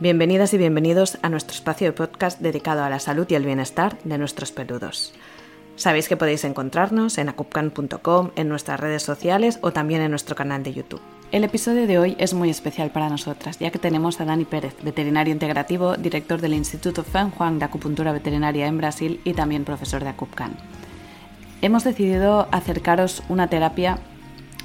Bienvenidas y bienvenidos a nuestro espacio de podcast dedicado a la salud y el bienestar de nuestros peludos. Sabéis que podéis encontrarnos en acupcan.com, en nuestras redes sociales o también en nuestro canal de YouTube. El episodio de hoy es muy especial para nosotras, ya que tenemos a Dani Pérez, veterinario integrativo, director del Instituto Fan Juan de Acupuntura Veterinaria en Brasil y también profesor de Acupcan. Hemos decidido acercaros una terapia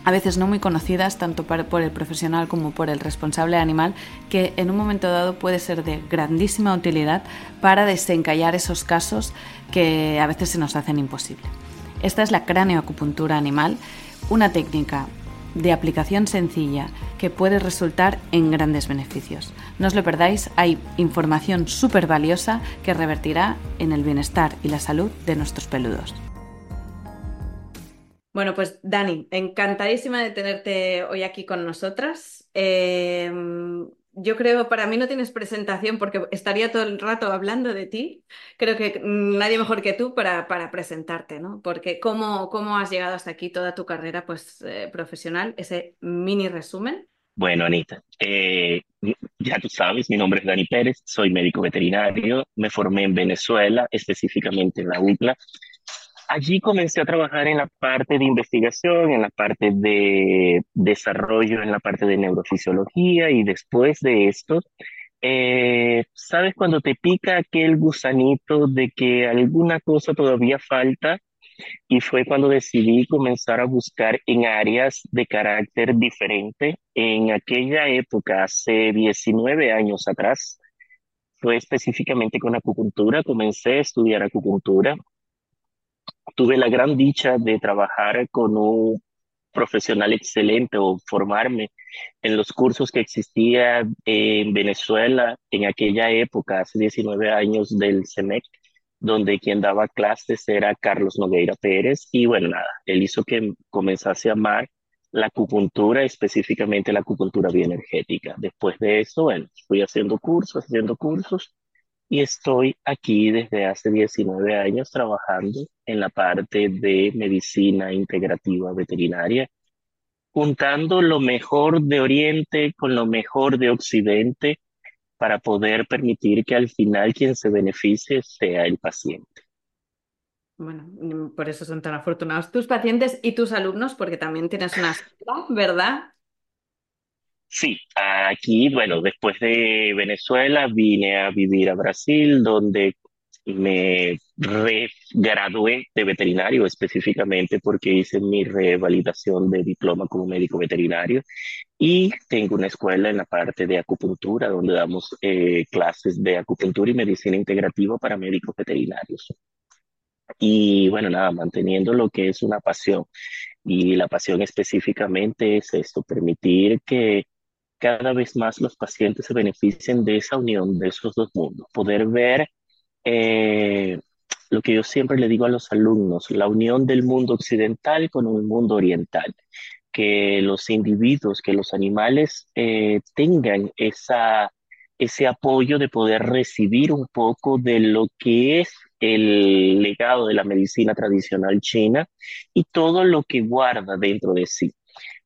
a veces no muy conocidas tanto por el profesional como por el responsable animal, que en un momento dado puede ser de grandísima utilidad para desencallar esos casos que a veces se nos hacen imposible. Esta es la craneoacupuntura animal, una técnica de aplicación sencilla que puede resultar en grandes beneficios. No os lo perdáis, hay información súper valiosa que revertirá en el bienestar y la salud de nuestros peludos. Bueno, pues Dani, encantadísima de tenerte hoy aquí con nosotras. Em, yo creo, para mí no tienes presentación porque estaría todo el rato hablando de ti. Creo que nadie mejor que tú para, para presentarte, ¿no? Porque cómo, cómo has llegado hasta aquí toda tu carrera pues, eh, profesional, ese mini resumen. Bueno, Anita, eh, ya tú sabes, mi nombre es Dani Pérez, soy médico veterinario, me formé en Venezuela, específicamente en la UCLA, Allí comencé a trabajar en la parte de investigación, en la parte de desarrollo, en la parte de neurofisiología y después de esto, eh, ¿sabes cuando te pica aquel gusanito de que alguna cosa todavía falta? Y fue cuando decidí comenzar a buscar en áreas de carácter diferente. En aquella época, hace 19 años atrás, fue específicamente con acupuntura. Comencé a estudiar acupuntura tuve la gran dicha de trabajar con un profesional excelente o formarme en los cursos que existía en Venezuela en aquella época, hace 19 años del CEMEC, donde quien daba clases era Carlos Nogueira Pérez y bueno, nada, él hizo que comenzase a amar la acupuntura, específicamente la acupuntura bioenergética. Después de eso, bueno, fui haciendo cursos, haciendo cursos y estoy aquí desde hace 19 años trabajando en la parte de medicina integrativa veterinaria, juntando lo mejor de Oriente con lo mejor de Occidente para poder permitir que al final quien se beneficie sea el paciente. Bueno, por eso son tan afortunados tus pacientes y tus alumnos, porque también tienes una ¿verdad? Sí, aquí, bueno, después de Venezuela vine a vivir a Brasil, donde me regradué de veterinario específicamente porque hice mi revalidación de diploma como médico veterinario y tengo una escuela en la parte de acupuntura donde damos eh, clases de acupuntura y medicina integrativa para médicos veterinarios. Y bueno, nada, manteniendo lo que es una pasión. Y la pasión específicamente es esto, permitir que cada vez más los pacientes se beneficien de esa unión de esos dos mundos, poder ver eh, lo que yo siempre le digo a los alumnos, la unión del mundo occidental con el mundo oriental, que los individuos, que los animales eh, tengan esa, ese apoyo de poder recibir un poco de lo que es el legado de la medicina tradicional china y todo lo que guarda dentro de sí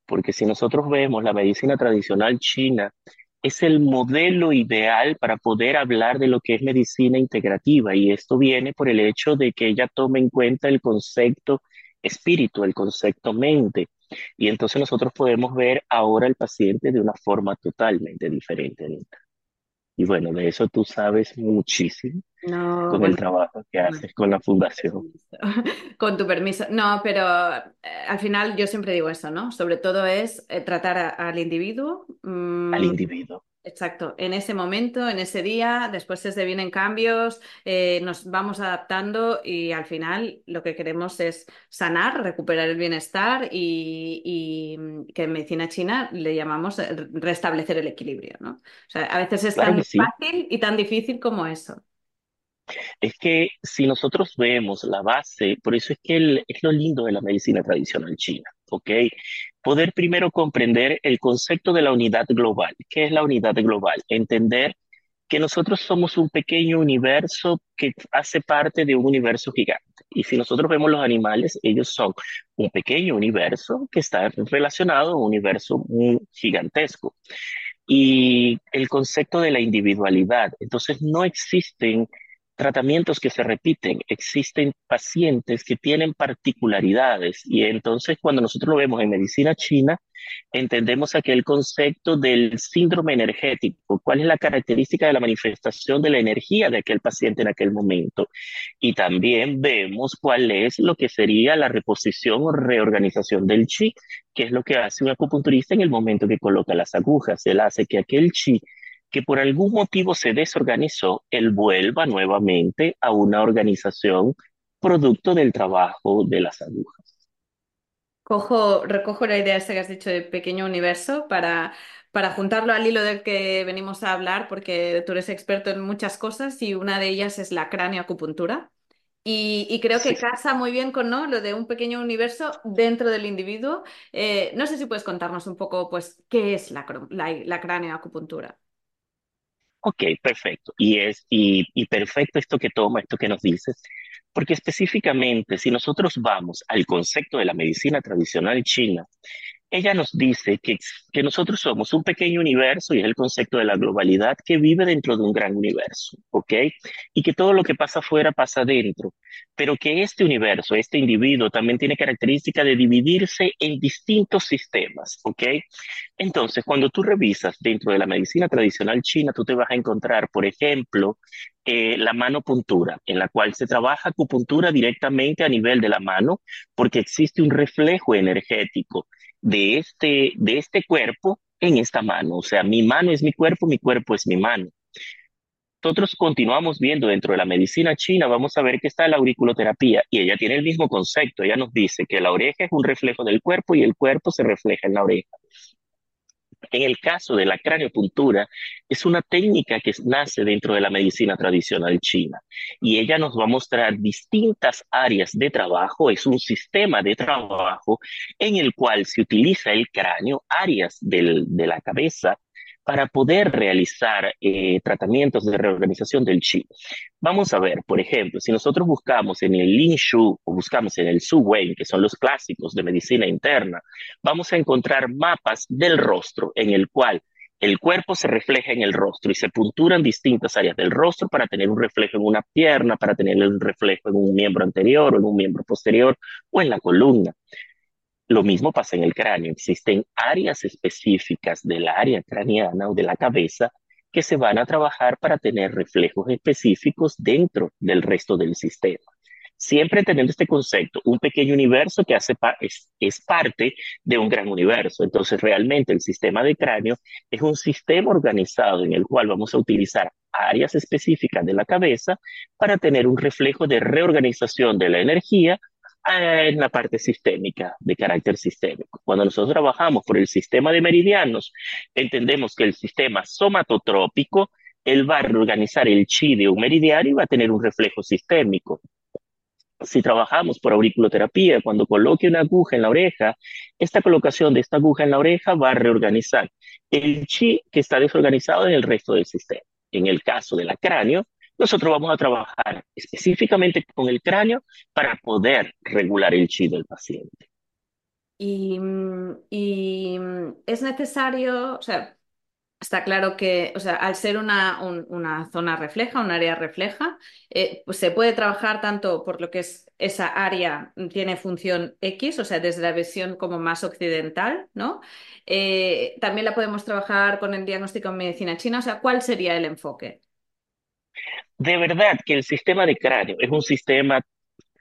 porque si nosotros vemos la medicina tradicional china, es el modelo ideal para poder hablar de lo que es medicina integrativa y esto viene por el hecho de que ella toma en cuenta el concepto espíritu, el concepto mente. Y entonces nosotros podemos ver ahora al paciente de una forma totalmente diferente. Y bueno, de eso tú sabes muchísimo con el trabajo que haces con la fundación. Con tu permiso. No, pero eh, al final yo siempre digo eso, ¿no? Sobre todo es eh, tratar al individuo. Mm, al individuo. Exacto, en ese momento, en ese día, después se vienen cambios, eh, nos vamos adaptando y al final lo que queremos es sanar, recuperar el bienestar y, que en medicina china le llamamos restablecer el equilibrio, ¿no? O sea, a veces es tan fácil y tan difícil como eso. Es que si nosotros vemos la base, por eso es que es lo lindo de la medicina tradicional china, ¿ok? Poder primero comprender el concepto de la unidad global. ¿Qué es la unidad global? Entender que nosotros somos un pequeño universo que hace parte de un universo gigante. Y si nosotros vemos los animales, ellos son un pequeño universo que está relacionado a un universo gigantesco. y el concepto de la individualidad. Entonces, no existen tratamientos que se repiten, existen pacientes que tienen particularidades y entonces cuando nosotros lo vemos en medicina china, entendemos aquel concepto del síndrome energético, cuál es la característica de la manifestación de la energía de aquel paciente en aquel momento. Y también vemos cuál es lo que sería la reposición o reorganización del chi, que es lo que hace un acupunturista en el momento que coloca las agujas. Él hace que aquel chi que por algún motivo se desorganizó, él vuelva nuevamente a una organización producto del trabajo de las agujas. Cojo, recojo la idea esta que has dicho de pequeño universo para, para juntarlo al hilo del que venimos a hablar, porque tú eres experto en muchas cosas y una de ellas es la craneoacupuntura. Y, y creo que casa muy bien con ¿no? lo de un pequeño universo dentro del individuo. Eh, no sé si puedes contarnos un poco, pues, qué es la, la, la craneoacupuntura. Ok, perfecto. Y es y, y perfecto esto que toma, esto que nos dices, porque específicamente si nosotros vamos al concepto de la medicina tradicional china, ella nos dice que, que nosotros somos un pequeño universo y es el concepto de la globalidad que vive dentro de un gran universo, ¿ok? Y que todo lo que pasa afuera pasa dentro, pero que este universo, este individuo también tiene característica de dividirse en distintos sistemas, ¿ok? Entonces, cuando tú revisas dentro de la medicina tradicional china, tú te vas a encontrar, por ejemplo, eh, la mano puntura, en la cual se trabaja acupuntura directamente a nivel de la mano, porque existe un reflejo energético de este, de este cuerpo en esta mano. O sea, mi mano es mi cuerpo, mi cuerpo es mi mano. Nosotros continuamos viendo dentro de la medicina china, vamos a ver que está la auriculoterapia y ella tiene el mismo concepto. Ella nos dice que la oreja es un reflejo del cuerpo y el cuerpo se refleja en la oreja. En el caso de la craneopuntura, es una técnica que nace dentro de la medicina tradicional china y ella nos va a mostrar distintas áreas de trabajo, es un sistema de trabajo en el cual se utiliza el cráneo, áreas del, de la cabeza para poder realizar eh, tratamientos de reorganización del chi. Vamos a ver, por ejemplo, si nosotros buscamos en el Lin Shu o buscamos en el Su Wen, que son los clásicos de medicina interna, vamos a encontrar mapas del rostro en el cual el cuerpo se refleja en el rostro y se punturan distintas áreas del rostro para tener un reflejo en una pierna, para tener un reflejo en un miembro anterior o en un miembro posterior o en la columna. Lo mismo pasa en el cráneo. Existen áreas específicas del área craneana o de la cabeza que se van a trabajar para tener reflejos específicos dentro del resto del sistema. Siempre teniendo este concepto, un pequeño universo que hace es, es parte de un gran universo. Entonces, realmente el sistema de cráneo es un sistema organizado en el cual vamos a utilizar áreas específicas de la cabeza para tener un reflejo de reorganización de la energía en la parte sistémica, de carácter sistémico. Cuando nosotros trabajamos por el sistema de meridianos, entendemos que el sistema somatotrópico, él va a reorganizar el chi de un meridiano y va a tener un reflejo sistémico. Si trabajamos por auriculoterapia, cuando coloque una aguja en la oreja, esta colocación de esta aguja en la oreja va a reorganizar el chi que está desorganizado en el resto del sistema. En el caso de la cráneo, nosotros vamos a trabajar específicamente con el cráneo para poder regular el chi del paciente. Y, es necesario, o sea, Está claro que, o sea, al ser una, una zona refleja, un área refleja, eh, pues se puede trabajar tanto por lo que es esa área tiene función X, o sea, desde la visión como más occidental, ¿no? Eh, también la podemos trabajar con el diagnóstico en medicina china, o sea, ¿cuál sería el enfoque? De verdad que el sistema de cráneo es un sistema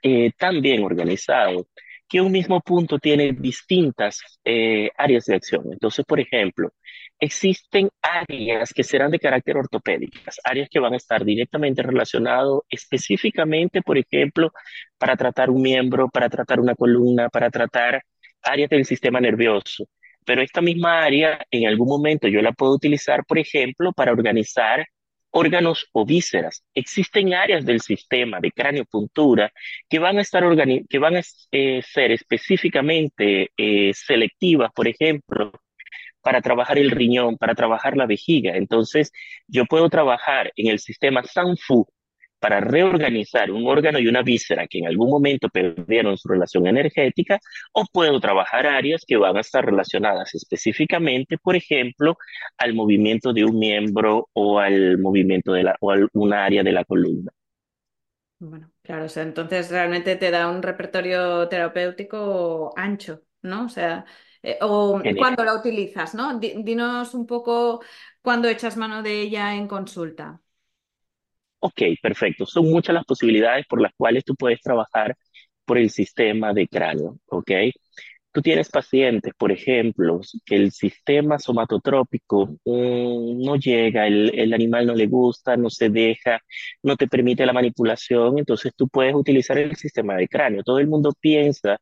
eh, tan bien organizado que un mismo punto tiene distintas eh, áreas de acción. Entonces, por ejemplo, existen áreas que serán de carácter ortopédicas, áreas que van a estar directamente relacionadas específicamente, por ejemplo, para tratar un miembro, para tratar una columna, para tratar áreas del sistema nervioso. Pero esta misma área, en algún momento yo la puedo utilizar, por ejemplo, para organizar órganos o vísceras. Existen áreas del sistema de cráneo-puntura que van a estar que van a eh, ser específicamente eh, selectivas, por ejemplo, para trabajar el riñón, para trabajar la vejiga. Entonces, yo puedo trabajar en el sistema Sanfu para reorganizar un órgano y una víscera que en algún momento perdieron su relación energética, o puedo trabajar áreas que van a estar relacionadas específicamente, por ejemplo, al movimiento de un miembro o al movimiento de la, o a una área de la columna. Bueno, claro, o sea, entonces realmente te da un repertorio terapéutico ancho, ¿no? O sea, eh, o cuando la utilizas, ¿no? Dinos un poco cuándo echas mano de ella en consulta. Ok, perfecto. Son muchas las posibilidades por las cuales tú puedes trabajar por el sistema de cráneo, ¿ok? Tú tienes pacientes, por ejemplo, que el sistema somatotrópico mm, no llega, el, el animal no le gusta, no se deja, no te permite la manipulación, entonces tú puedes utilizar el sistema de cráneo. Todo el mundo piensa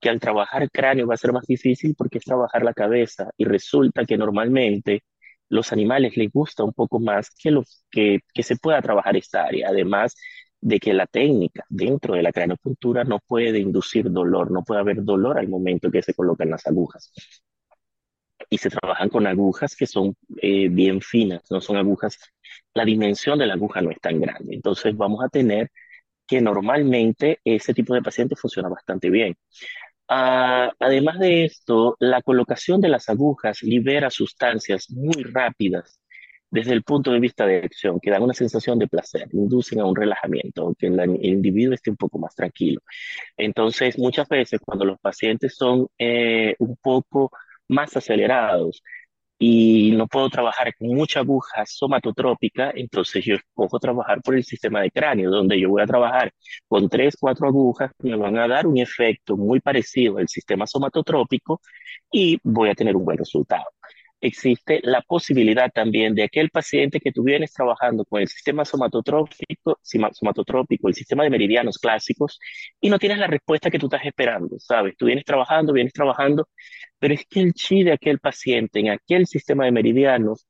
que al trabajar cráneo va a ser más difícil porque es trabajar la cabeza y resulta que normalmente los animales les gusta un poco más que, los, que, se pueda trabajar esta área. Además de que la técnica dentro de la craneopuntura no puede inducir dolor, no puede haber dolor al momento que se colocan las agujas. Y se trabajan con agujas que son eh, bien finas, no son agujas, la dimensión de la aguja no es tan grande. Entonces vamos a tener que normalmente ese tipo de paciente funciona bastante bien. Ah, además de esto, la colocación de las agujas libera sustancias muy rápidas desde el punto de vista de acción, que dan una sensación de placer, inducen a un relajamiento, que el, individuo esté un poco más tranquilo. Entonces, muchas veces cuando los pacientes son eh, un poco más acelerados, y no puedo trabajar con mucha aguja somatotrópica, entonces yo escojo trabajar por el sistema de cráneo, donde yo voy a trabajar con tres, cuatro agujas que me van a dar un efecto muy parecido al sistema somatotrópico y voy a tener un buen resultado existe la posibilidad también de aquel paciente que tú vienes trabajando con el sistema somatotrópico, somatotrópico, el sistema de meridianos clásicos, y no tienes la respuesta que tú estás esperando, ¿sabes? Tú vienes trabajando, vienes trabajando, pero es que el chi de aquel paciente en aquel sistema de meridianos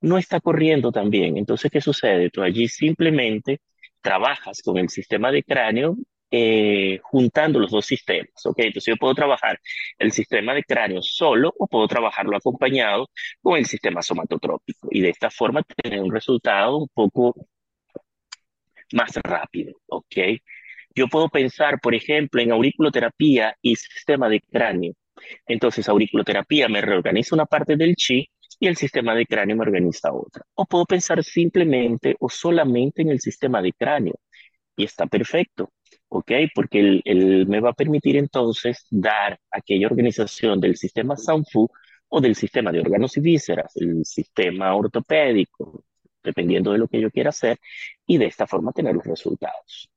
no está corriendo tan bien. Entonces, ¿qué sucede? Tú allí simplemente trabajas con el sistema de cráneo eh, juntando los dos sistemas, ¿ok? Entonces yo puedo trabajar el sistema de cráneo solo o puedo trabajarlo acompañado con el sistema somatotrópico y de esta forma tener un resultado un poco más rápido, ¿ok? Yo puedo pensar, por ejemplo, en auriculoterapia y sistema de cráneo. Entonces, auriculoterapia me reorganiza una parte del chi y el sistema de cráneo me organiza otra. O puedo pensar simplemente o solamente en el sistema de cráneo y está perfecto. ¿Ok? Porque él, me va a permitir entonces dar aquella organización del sistema Sanfu o del sistema de órganos y vísceras, el sistema ortopédico, dependiendo de lo que yo quiera hacer, y de esta forma tener los resultados.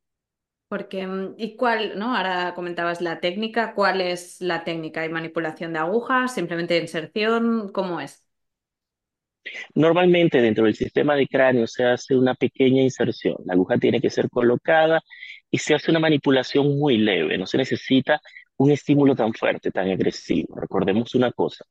Porque, mm, ¿y cuál, no? Ahora comentabas la técnica, ¿cuál es la técnica? ¿Hay manipulación de agujas? ¿Simplemente inserción? ¿Cómo es? Normalmente dentro del sistema de cráneo se hace una pequeña inserción. La aguja tiene que ser colocada y se hace una manipulación muy leve. No se necesita un estímulo tan fuerte, tan agresivo. Recordemos una cosa.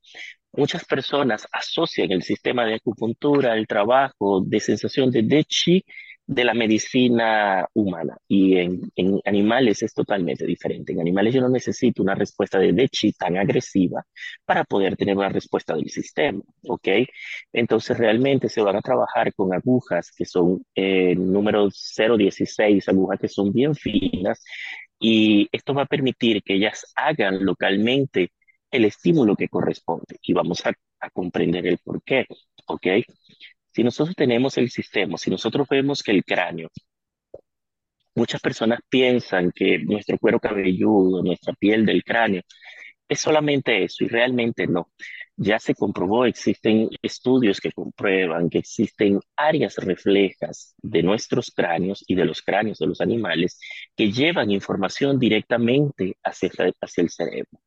Muchas personas asocian el sistema de acupuntura, el trabajo de sensación de De Chi de la medicina humana y en, animales es totalmente diferente. En animales yo no necesito una respuesta de Dechi tan agresiva para poder tener una respuesta del sistema, ¿ok? Entonces realmente se van a trabajar con agujas que son eh, número 016, agujas que son bien finas y esto va a permitir que ellas hagan localmente el estímulo que corresponde y vamos a, a comprender el por qué, ¿ok? Si nosotros tenemos el sistema, si nosotros vemos que el cráneo, muchas personas piensan que nuestro cuero cabelludo, nuestra piel del cráneo, es solamente eso y realmente no. Ya se comprobó, existen estudios que comprueban que existen áreas reflejas de nuestros cráneos y de los cráneos de los animales que llevan información directamente hacia, hacia el cerebro.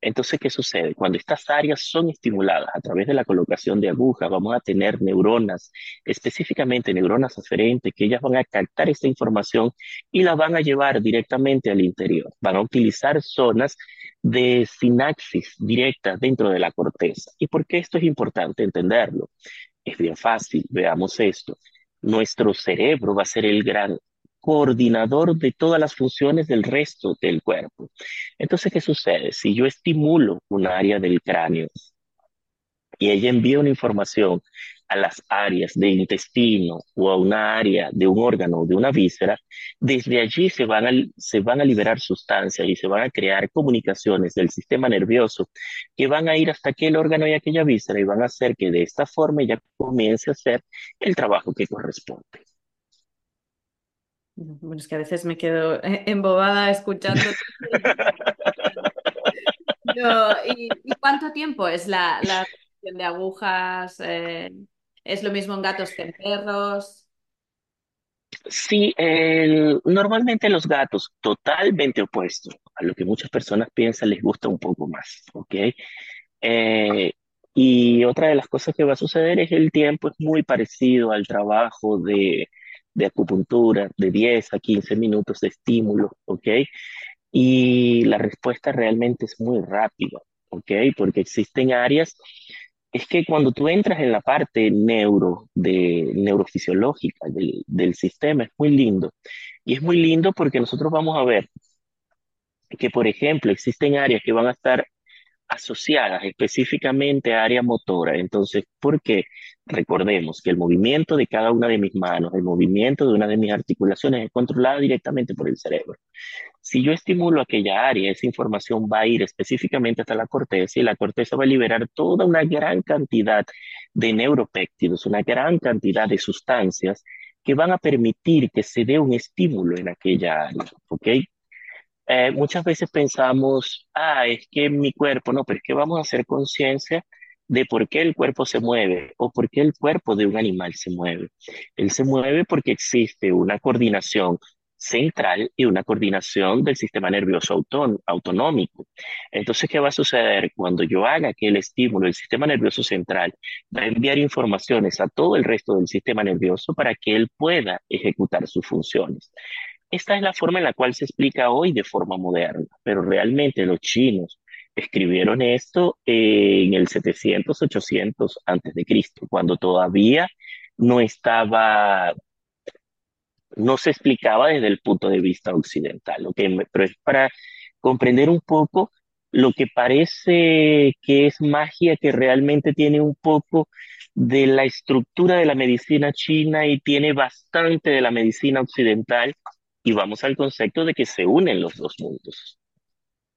Entonces, ¿qué sucede? Cuando estas áreas son estimuladas a través de la colocación de agujas, vamos a tener neuronas, específicamente neuronas aferentes, que ellas van a captar esta información y la van a llevar directamente al interior. Van a utilizar zonas de sinapsis directa dentro de la corteza. ¿Y por qué esto es importante entenderlo? Es bien fácil, veamos esto. Nuestro cerebro va a ser el gran coordinador de todas las funciones del resto del cuerpo. Entonces, ¿qué sucede? Si yo estimulo un área del cráneo y ella envía una información a las áreas del intestino o a una área de un órgano o de una víscera, desde allí se van, a, se van a liberar sustancias y se van a crear comunicaciones del sistema nervioso que van a ir hasta aquel órgano y aquella víscera y van a hacer que de esta forma ya comience a hacer el trabajo que corresponde. Bueno, es que a veces me quedo eh, embobada escuchando. ¿y, cuánto tiempo es la, la de agujas? Eh, ¿es lo mismo en gatos que en perros? Sí, normalmente los gatos, totalmente opuesto a lo que muchas personas piensan, les gusta un poco más, ¿ok? Eh, y otra de las cosas que va a suceder es el tiempo es muy parecido al trabajo de, de acupuntura, de 10 a 15 minutos de estímulo, ¿ok? Y la respuesta realmente es muy rápida, ¿ok? Porque existen áreas, es que cuando tú entras en la parte neuro, de, neurofisiológica del, del sistema, es muy lindo. Y es muy lindo porque nosotros vamos a ver que, por ejemplo, existen áreas que van a estar asociadas específicamente a área motora. Entonces, ¿por qué? Recordemos que el movimiento de cada una de mis manos, el movimiento de una de mis articulaciones es controlado directamente por el cerebro. Si yo estimulo aquella área, esa información va a ir específicamente hasta la corteza y la corteza va a liberar toda una gran cantidad de neuropéptidos, una gran cantidad de sustancias que van a permitir que se dé un estímulo en aquella área, ¿ok? Eh, muchas veces pensamos, ah, es que mi cuerpo, no, pero es que vamos a hacer conciencia de por qué el cuerpo se mueve o por qué el cuerpo de un animal se mueve. Él se mueve porque existe una coordinación central y una coordinación del sistema nervioso autonómico. Entonces, ¿qué va a suceder cuando yo haga que el estímulo del sistema nervioso central va a enviar informaciones a todo el resto del sistema nervioso para que él pueda ejecutar sus funciones? Esta es la forma en la cual se explica hoy de forma moderna, pero realmente los chinos escribieron esto en el 700, 800 antes de Cristo, cuando todavía no estaba, no se explicaba desde el punto de vista occidental, ¿okay? pero es para comprender un poco lo que parece que es magia que realmente tiene un poco de la estructura de la medicina china y tiene bastante de la medicina occidental y vamos al concepto de que se unen los dos mundos.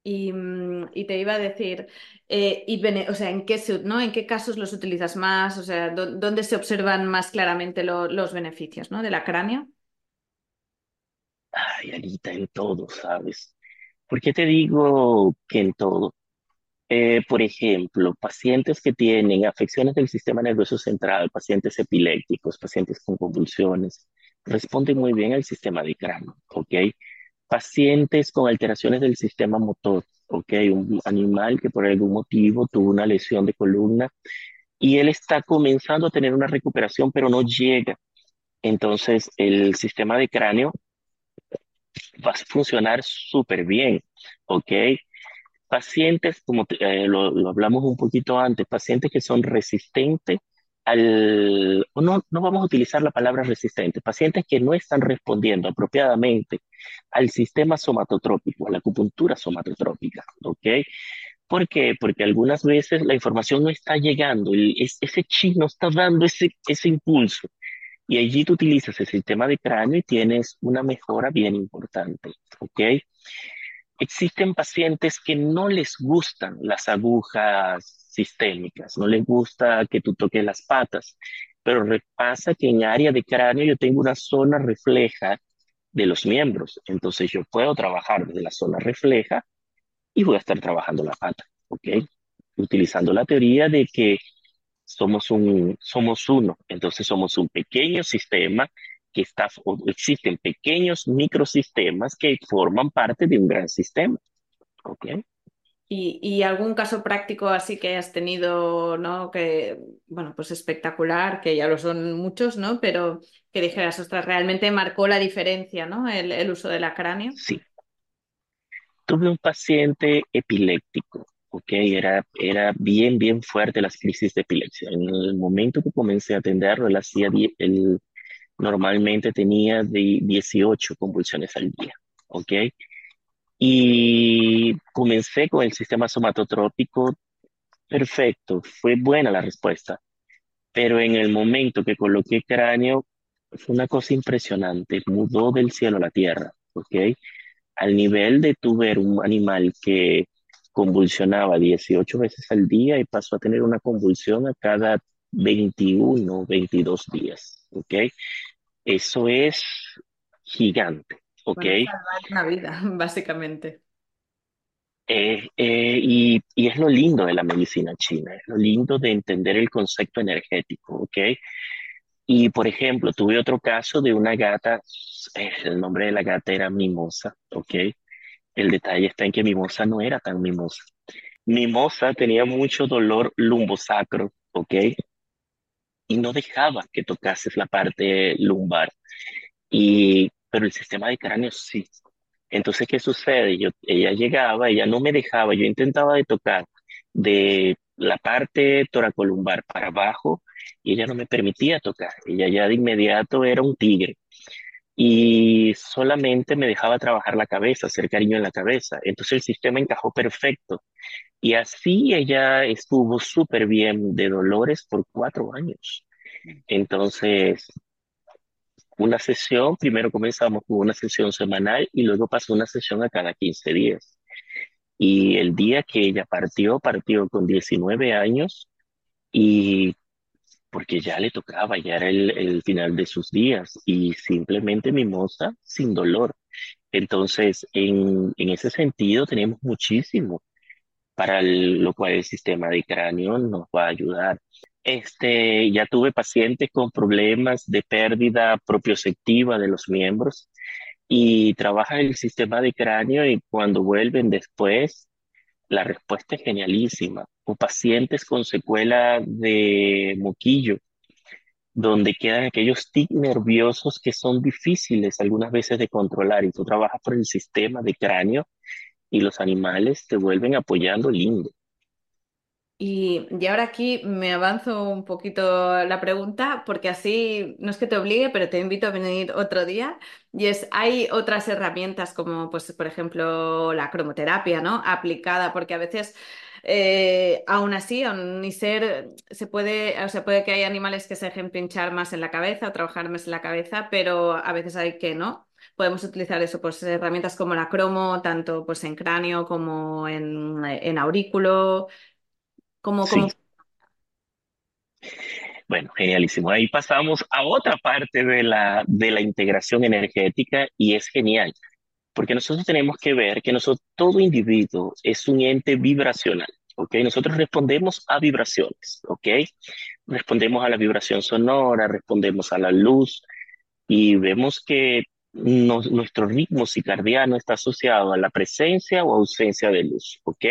Y, mm, te iba a decir, eh, y, o sea, ¿en qué, ¿no? ¿en qué casos los utilizas más? O sea, ¿dónde se observan más claramente los beneficios ¿no? de la cráneo? Ay, Alita, en todo, ¿sabes? ¿Por qué te digo que en todo? Eh, por ejemplo, pacientes que tienen afecciones del sistema nervioso central, pacientes epilépticos, pacientes con convulsiones, responden muy bien al sistema de cráneo, ¿ok? Pacientes con alteraciones del sistema motor, ¿ok? Un animal que por algún motivo tuvo una lesión de columna y él está comenzando a tener una recuperación, pero no llega. Entonces, el sistema de cráneo va a funcionar súper bien, ¿ok? Pacientes, como eh, lo, lo, hablamos un poquito antes, pacientes que son resistentes no, no vamos a utilizar la palabra resistente, pacientes que no están respondiendo apropiadamente al sistema somatotrópico, a la acupuntura somatotrópica, ¿ok? ¿Por qué? Porque algunas veces la información no está llegando, ese chip no está dando ese, ese impulso. Y allí tú utilizas el sistema de cráneo y tienes una mejora bien importante, ¿ok? Existen pacientes que no les gustan las agujas sistémicas, no les gusta que tú toques las patas, pero pasa que en área de cráneo yo tengo una zona refleja de los miembros, entonces yo puedo trabajar desde la zona refleja y voy a estar trabajando la pata, ¿ok? Utilizando la teoría de que somos un, somos uno, entonces somos un pequeño sistema que está, existen pequeños microsistemas que forman parte de un gran sistema, ¿ok? ¿Y, algún caso práctico así que hayas tenido, ¿no? Que, bueno, pues espectacular, que ya lo son muchos, ¿no? Pero que dijeras, ostras, realmente marcó la diferencia, ¿no? El, uso de la cráneo. Sí. Tuve un paciente epiléptico, ¿ok? Era, era bien, bien fuerte las crisis de epilepsia. En el momento que comencé a atenderlo, él hacía, él normalmente tenía de 18 convulsiones al día, ¿ok? Y comencé con el sistema somatotrópico, perfecto, fue buena la respuesta. pero en el momento que coloqué cráneo, fue una cosa impresionante, mudó del cielo a la tierra, ¿ok? Al nivel de tu ver un animal que convulsionaba 18 veces al día y pasó a tener una convulsión a cada 21, 22 días, ¿ok? Eso es gigante, ¿ok? Bueno, salvar una vida, básicamente. Eh, eh, y, y es lo lindo de la medicina china, es lo lindo de entender el concepto energético, ¿ok? Y por ejemplo, tuve otro caso de una gata, eh, el nombre de la gata era Mimosa, ¿ok? El detalle está en que Mimosa no era tan mimosa. Mimosa tenía mucho dolor lumbosacro, ¿ok? Y no dejaba que tocases la parte lumbar. Y, pero el sistema de cráneo sí. Entonces, ¿qué sucede? Yo, ella llegaba, ella no me dejaba, yo intentaba de tocar de la parte toracolumbar para abajo y ella no me permitía tocar. Ella ya de inmediato era un tigre y solamente me dejaba trabajar la cabeza, hacer cariño en la cabeza. Entonces el sistema encajó perfecto y así ella estuvo súper bien de dolores por cuatro años. Entonces, una sesión, primero comenzamos con una sesión semanal y luego pasó una sesión a cada 15 días. Y el día que ella partió, partió con 19 años y porque ya le tocaba, ya era el, el final de sus días y simplemente mimosa sin dolor. Entonces, en, en ese sentido, tenemos muchísimo para el- lo cual el sistema de cráneo nos va a ayudar. Este, ya tuve pacientes con problemas de pérdida propioceptiva de los miembros y trabajan el sistema de cráneo y cuando vuelven después, la respuesta es genialísima. O pacientes con secuela de moquillo, donde quedan aquellos tics nerviosos que son difíciles algunas veces de controlar y tú trabajas por el sistema de cráneo y los animales te vuelven apoyando lindo. Y, y ahora aquí me avanzo un poquito la pregunta, porque así no es que te obligue, pero te invito a venir otro día. Y es, hay otras herramientas como, pues, por ejemplo, la cromoterapia, ¿no? Aplicada, porque a veces, eh, aún así, aún ni ser, se puede, o sea, puede que haya animales que se dejen pinchar más en la cabeza o trabajar más en la cabeza, pero a veces hay que, ¿no? Podemos utilizar eso, pues herramientas como la cromo, tanto pues en cráneo como en, en aurículo. Como, como Sí, bueno, genialísimo. Ahí pasamos a otra parte de la, de la integración energética y es genial, porque nosotros tenemos que ver que nosotros, todo individuo es un ente vibracional, ¿ok? Nosotros respondemos a vibraciones, ¿ok? Respondemos a la vibración sonora, respondemos a la luz y vemos que nos- nuestro ritmo circadiano está asociado a la presencia o ausencia de luz, ¿ok?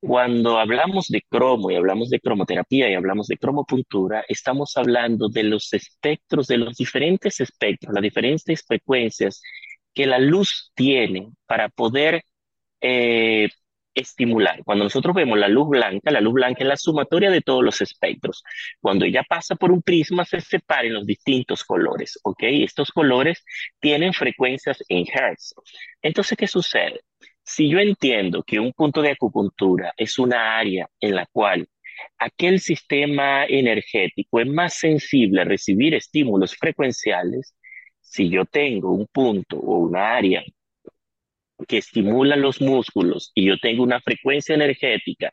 Cuando hablamos de cromo y hablamos de cromoterapia y hablamos de cromopuntura, estamos hablando de los espectros, de los diferentes espectros, las diferentes frecuencias que la luz tiene para poder eh, estimular. Cuando nosotros vemos la luz blanca, la luz blanca es la sumatoria de todos los espectros. Cuando ella pasa por un prisma, se separa en los distintos colores, ¿ok? Estos colores tienen frecuencias en hertz. Entonces, ¿qué sucede? Si yo entiendo que un punto de acupuntura es una área en la cual aquel sistema energético es más sensible a recibir estímulos frecuenciales, si yo tengo un punto o una área que estimula los músculos y yo tengo una frecuencia energética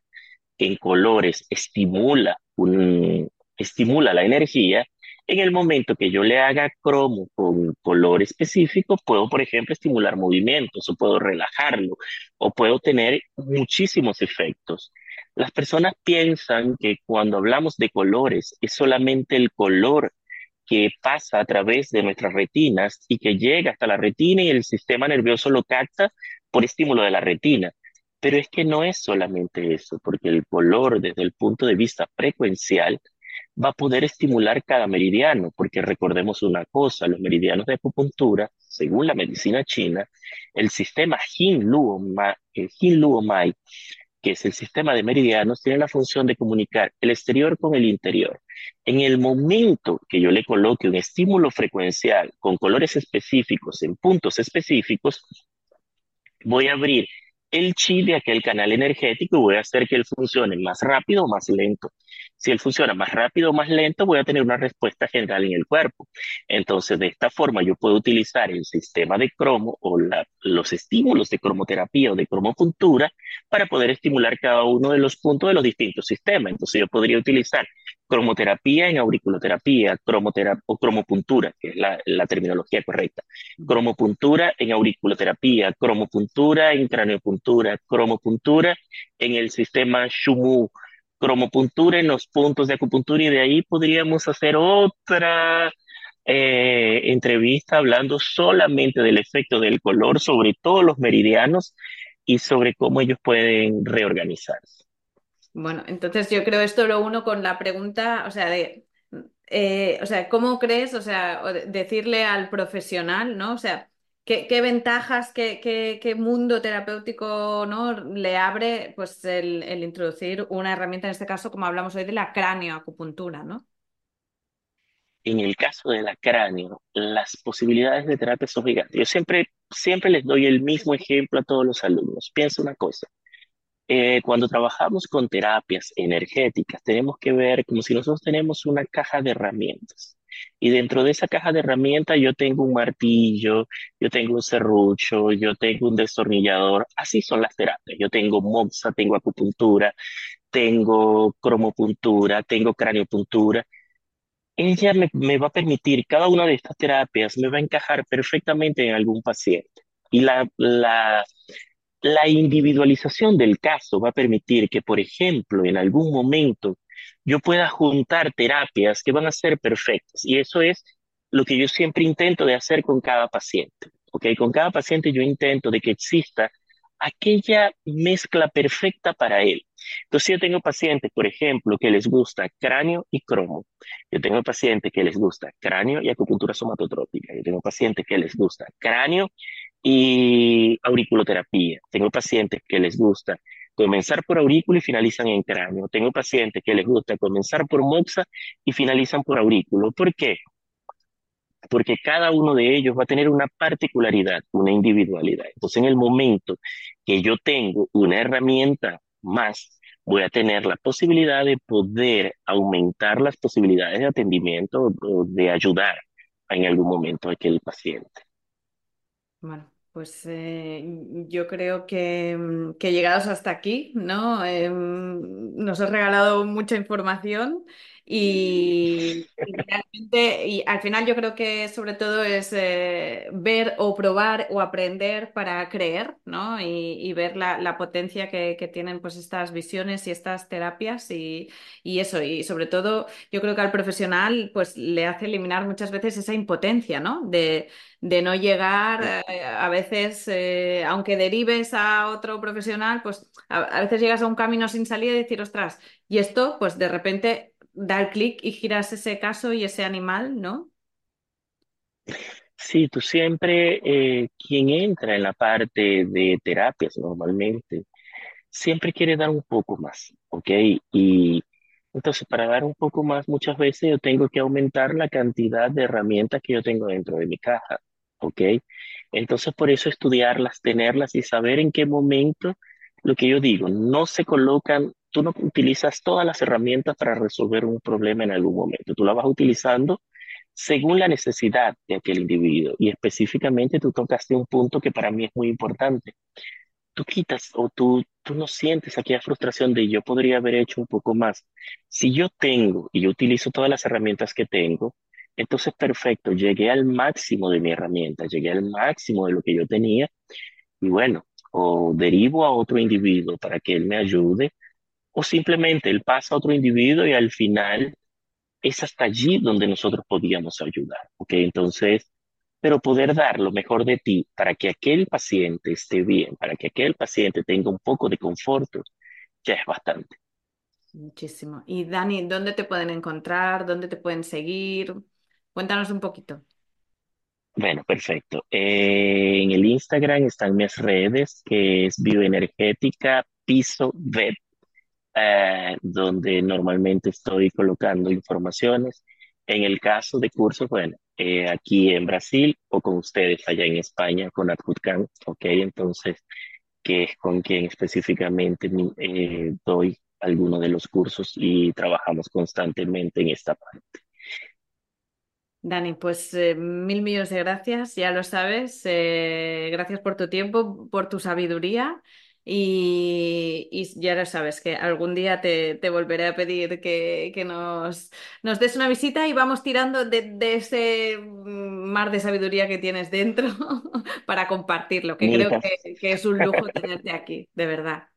que en colores estimula, un, estimula la energía, en el momento que yo le haga cromo con color específico, puedo, por ejemplo, estimular movimientos o puedo relajarlo o puedo tener muchísimos efectos. Las personas piensan que cuando hablamos de colores es solamente el color que pasa a través de nuestras retinas y que llega hasta la retina y el sistema nervioso lo capta por estímulo de la retina. Pero es que no es solamente eso, porque el color desde el punto de vista frecuencial va a poder estimular cada meridiano, porque recordemos una cosa, los meridianos de acupuntura, según la medicina china, el sistema Ma- el Yin-Luo Mai que es el sistema de meridianos, tiene la función de comunicar el exterior con el interior. En el momento que yo le coloque un estímulo frecuencial con colores específicos en puntos específicos, voy a abrir el chi de aquel canal energético voy a hacer que él funcione más rápido o más lento. Si él funciona más rápido o más lento, voy a tener una respuesta general en el cuerpo. Entonces, de esta forma, yo puedo utilizar el sistema de cromo o los estímulos de cromoterapia o de cromopuntura para poder estimular cada uno de los puntos de los distintos sistemas. Entonces, yo podría utilizar cromoterapia en auriculoterapia, cromoterapia o cromopuntura, que es la, la terminología correcta. Cromopuntura en auriculoterapia, cromopuntura en craneopuntura, cromopuntura en el sistema Shumu, cromopuntura en los puntos de acupuntura y de ahí podríamos hacer otra eh, entrevista hablando solamente del efecto del color sobre todos los meridianos y sobre cómo ellos pueden reorganizarse. Bueno, entonces yo creo esto lo uno con la pregunta, o sea, de, eh, o sea, ¿cómo crees, o sea, decirle al profesional, ¿no? O sea, ¿qué, ventajas, qué, qué, qué, mundo terapéutico, ¿no? le abre, pues, el, el, introducir una herramienta, en este caso, como hablamos hoy, de la cráneoacupuntura, ¿no? En el caso de la cráneo, las posibilidades de terapia son gigantes. Yo siempre, siempre les doy el mismo ejemplo a todos los alumnos. Piensa una cosa, eh, cuando trabajamos con terapias energéticas, tenemos que ver como si nosotros tenemos una caja de herramientas. Y dentro de esa caja de herramientas yo tengo un martillo, yo tengo un serrucho, yo tengo un destornillador. Así son las terapias. Yo tengo moxa, tengo acupuntura, tengo cromopuntura, tengo craniopuntura. Ella me, me va a permitir, cada una de estas terapias me va a encajar perfectamente en algún paciente. Y la, la, la individualización del caso va a permitir que, por ejemplo, en algún momento yo pueda juntar terapias que van a ser perfectas. Y eso es lo que yo siempre intento de hacer con cada paciente. ¿ok? Con cada paciente yo intento de que exista aquella mezcla perfecta para él. Entonces yo tengo pacientes, por ejemplo, que les gusta cráneo y cromo. Yo tengo pacientes que les gusta cráneo y acupuntura somatotrópica. Yo tengo pacientes que les gusta cráneo y auriculoterapia. Tengo pacientes que les gusta comenzar por aurículo y finalizan en cráneo. Tengo pacientes que les gusta comenzar por moxa y finalizan por aurículo. ¿Por qué? Porque cada uno de ellos va a tener una particularidad, una individualidad. Entonces, en el momento que yo tengo una herramienta más, voy a tener la posibilidad de poder aumentar las posibilidades de atendimiento o de ayudar en algún momento a aquel paciente. Bueno, pues eh, yo creo que, mm, que, llegados hasta aquí, ¿no? Eh, nos has regalado mucha información y, realmente, y al final yo creo que sobre todo es eh, ver o probar o aprender para creer, ¿no? Y, ver la, potencia que, tienen pues estas visiones y estas terapias y, eso, y sobre todo yo creo que al profesional pues le hace eliminar muchas veces esa impotencia, ¿no? De, no llegar, eh, a veces, eh, aunque derives a otro profesional, pues a, a, veces llegas a un camino sin salida y decir, ostras, y esto, pues de repente dar clic y giras ese caso y ese animal, ¿no? Sí, tú siempre, eh, quien entra en la parte de terapias normalmente, siempre quiere dar un poco más, ¿ok? Y entonces para dar un poco más, muchas veces yo tengo que aumentar la cantidad de herramientas que yo tengo dentro de mi caja, ¿ok? Entonces por eso estudiarlas, tenerlas y saber en qué momento, lo que yo digo, no se colocan tú no utilizas todas las herramientas para resolver un problema en algún momento. Tú la vas utilizando según la necesidad de aquel individuo. Y específicamente tú tocaste un punto que para mí es muy importante. Tú quitas o tú, tú no sientes aquella frustración de yo podría haber hecho un poco más. Si yo tengo y yo utilizo todas las herramientas que tengo, entonces perfecto, llegué al máximo de mi herramienta, llegué al máximo de lo que yo tenía y bueno, o derivo a otro individuo para que él me ayude o simplemente él pasa a otro individuo y al final es hasta allí donde nosotros podíamos ayudar, ¿ok? Entonces, pero poder dar lo mejor de ti para que aquel paciente esté bien, para que aquel paciente tenga un poco de conforto, ya es bastante. Muchísimo. Y Dani, ¿dónde te pueden encontrar? ¿Dónde te pueden seguir? Cuéntanos un poquito. Bueno, perfecto. Eh, en el Instagram están mis redes, que es bioenergética piso vet eh, donde normalmente estoy colocando informaciones. En el caso de cursos, bueno, eh, aquí en Brasil o con ustedes allá en España con Atcutcan, ok, entonces que es con quien específicamente eh, doy algunos de los cursos y trabajamos constantemente en esta parte. Dani, pues eh, mil millones de gracias, ya lo sabes. Eh, gracias por tu tiempo, por tu sabiduría y, ya lo sabes que algún día te, volveré a pedir que, nos, nos, des una visita y vamos tirando de, ese mar de sabiduría que tienes dentro para compartirlo, que creo que, que es un lujo tenerte aquí, de verdad.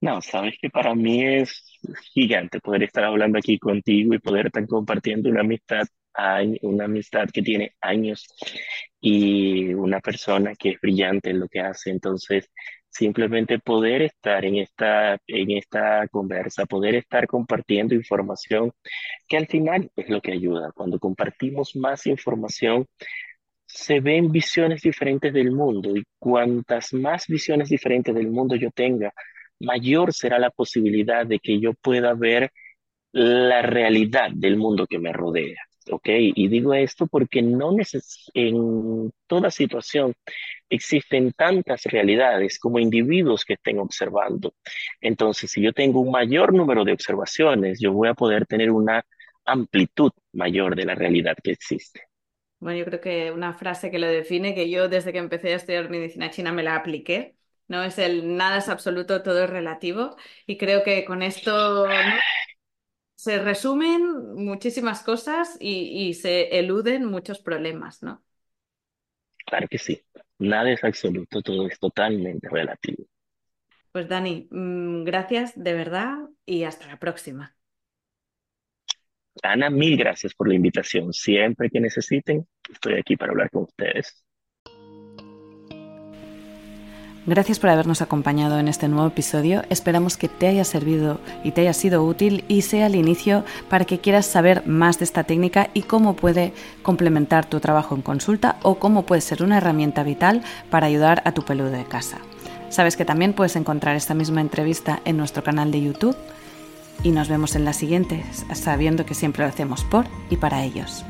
No, sabes que para mí es gigante poder estar hablando aquí contigo y poder estar compartiendo una amistad una amistad que tiene años y una persona que es brillante en lo que hace. Entonces, simplemente poder estar en esta, en esta conversa, poder estar compartiendo información, que al final es lo que ayuda. Cuando compartimos más información, se ven visiones diferentes del mundo y cuantas más visiones diferentes del mundo yo tenga, mayor será la posibilidad de que yo pueda ver la realidad del mundo que me rodea. ¿Ok? Y digo esto porque no en toda situación existen tantas realidades como individuos que estén observando. Entonces, si yo tengo un mayor número de observaciones, yo voy a poder tener una amplitud mayor de la realidad que existe. Bueno, yo creo que una frase que lo define, que yo desde que empecé a estudiar medicina china me la apliqué, ¿no? Es el nada es absoluto, todo es relativo. Y creo que con esto se resumen muchísimas cosas y, se eluden muchos problemas, ¿no? Claro que sí. Nada es absoluto, todo es totalmente relativo. Pues Dani, mm, gracias de verdad y hasta la próxima. Ana, mil gracias por la invitación. Siempre que necesiten, estoy aquí para hablar con ustedes. Gracias por habernos acompañado en este nuevo episodio. Esperamos que te haya servido y te haya sido útil y sea el inicio para que quieras saber más de esta técnica y cómo puede complementar tu trabajo en consulta o cómo puede ser una herramienta vital para ayudar a tu peludo de casa. Sabes que también puedes encontrar esta misma entrevista en nuestro canal de YouTube y nos vemos en la siguiente, sabiendo que siempre lo hacemos por y para ellos.